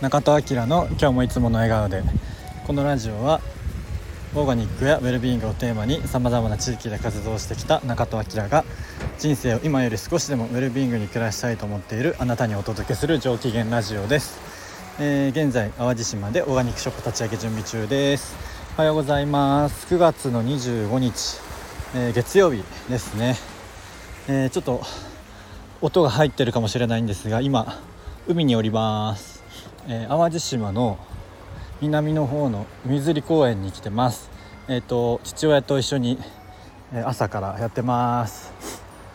中戸明の今日もいつもの笑顔でこのラジオはオーガニックやウェルビーイングをテーマにさまざまな地域で活動してきた中戸明が人生を今より少しでもウェルビーイングに暮らしたいと思っているあなたにお届けする上機嫌ラジオです、えー、現在淡路島でオーガニックショップ立ち上げ準備中です。おはようございます。9月の25日、えー、月曜日ですね、えー、ちょっと音が入ってるかもしれないんですが今海におります、え淡路島の南の方の海釣り公園に来てます。えっ、ー、と父親と一緒にえ朝からやってます。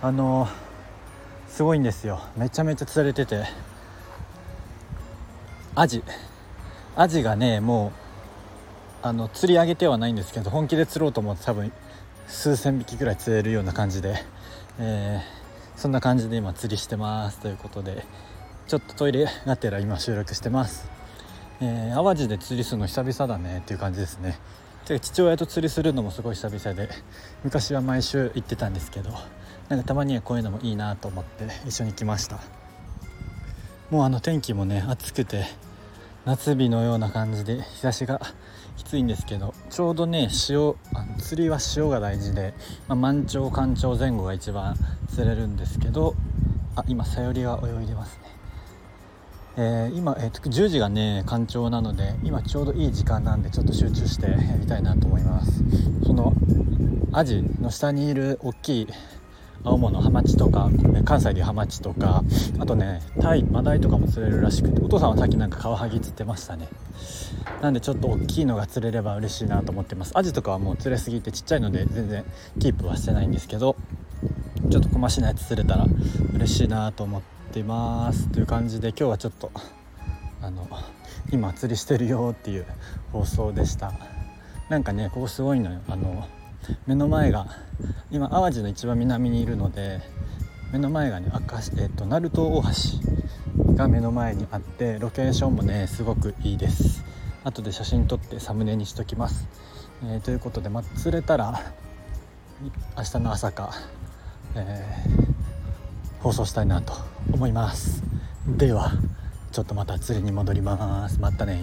あのすごいんですよ。めちゃめちゃ釣れてて。アジ。アジがねもうあの釣り上げてはないんですけど本気で釣ろうと思って多分数千匹ぐらい釣れるような感じで、えー、そんな感じで今釣りしてますということでちょっとトイレがてら今収録してます。えー、淡路で釣りするの久々だねっていう感じですね。で父親と釣りするのもすごい久々で昔は毎週行ってたんですけどなんかたまにはこういうのもいいなと思って一緒に来ました。もうあの天気もね暑くて夏日のような感じで日差しがきついんですけどちょうどね潮あの釣りは潮が大事で、まあ、満潮干潮前後が一番釣れるんですけどあ今さよりが泳いでますね。えー、今、えー、10時がね干潮なので今ちょうどいい時間なんでちょっと集中してやりたいなと思います。そのアジの下にいる大きい青物ハマチとか関西でいうハマチとかあとねタイマダイとかも釣れるらしくてお父さんはさっきなんかカワハギ釣ってましたね。なんでちょっと大きいのが釣れれば嬉しいなと思ってます。アジとかはもう釣れすぎてちっちゃいので全然キープはしてないんですけどちょっと小増しなやつ釣れたら嬉しいなと思ってってますという感じで今日はちょっとあの今釣りしてるよっていう放送でした。なんかねここすごいのよ。あの目の前が今淡路の一番南にいるので目の前がね明石、えっと、鳴門大橋が目の前にあってロケーションもねすごくいいです。後で写真撮ってサムネにしときます、えー、ということで、ま釣れたら明日の朝か、えー、放送したいなと思います。ではちょっとまた釣りに戻ります。またね